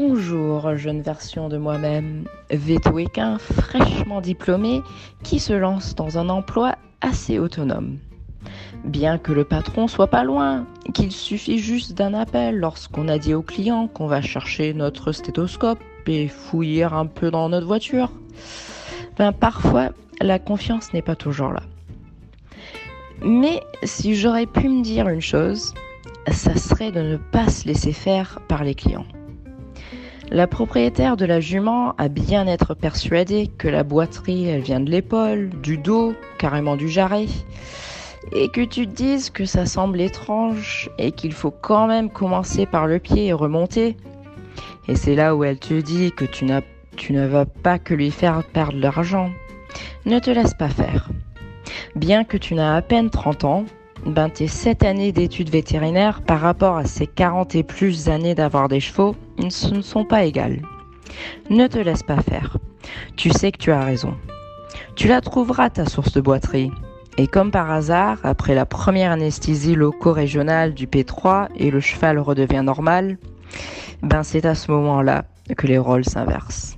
Bonjour, jeune version de moi-même, vétoéquin fraîchement diplômé qui se lance dans un emploi assez autonome. Bien que le patron soit pas loin, qu'il suffit juste d'un appel lorsqu'on a dit au client qu'on va chercher notre stéthoscope et fouiller un peu dans notre voiture, ben parfois la confiance n'est pas toujours là. Mais si j'aurais pu me dire une chose, ça serait de ne pas se laisser faire par les clients. La propriétaire de la jument a bien être persuadée que la boiterie, elle vient de l'épaule, du dos, carrément du jarret, et que tu te dises que ça semble étrange et qu'il faut quand même commencer par le pied et remonter. Et c'est là où elle te dit que tu, tu ne vas pas que lui faire perdre l'argent. Ne te laisse pas faire. Bien que tu n'as à peine 30 ans, ben tes 7 années d'études vétérinaires par rapport à ces 40 et plus années d'avoir des chevaux ne sont pas égales. Ne te laisse pas faire. Tu sais que tu as raison. Tu la trouveras ta source de boiterie. Et comme par hasard, après la première anesthésie loco-régionale du P3 et le cheval redevient normal, ben c'est à ce moment-là que les rôles s'inversent.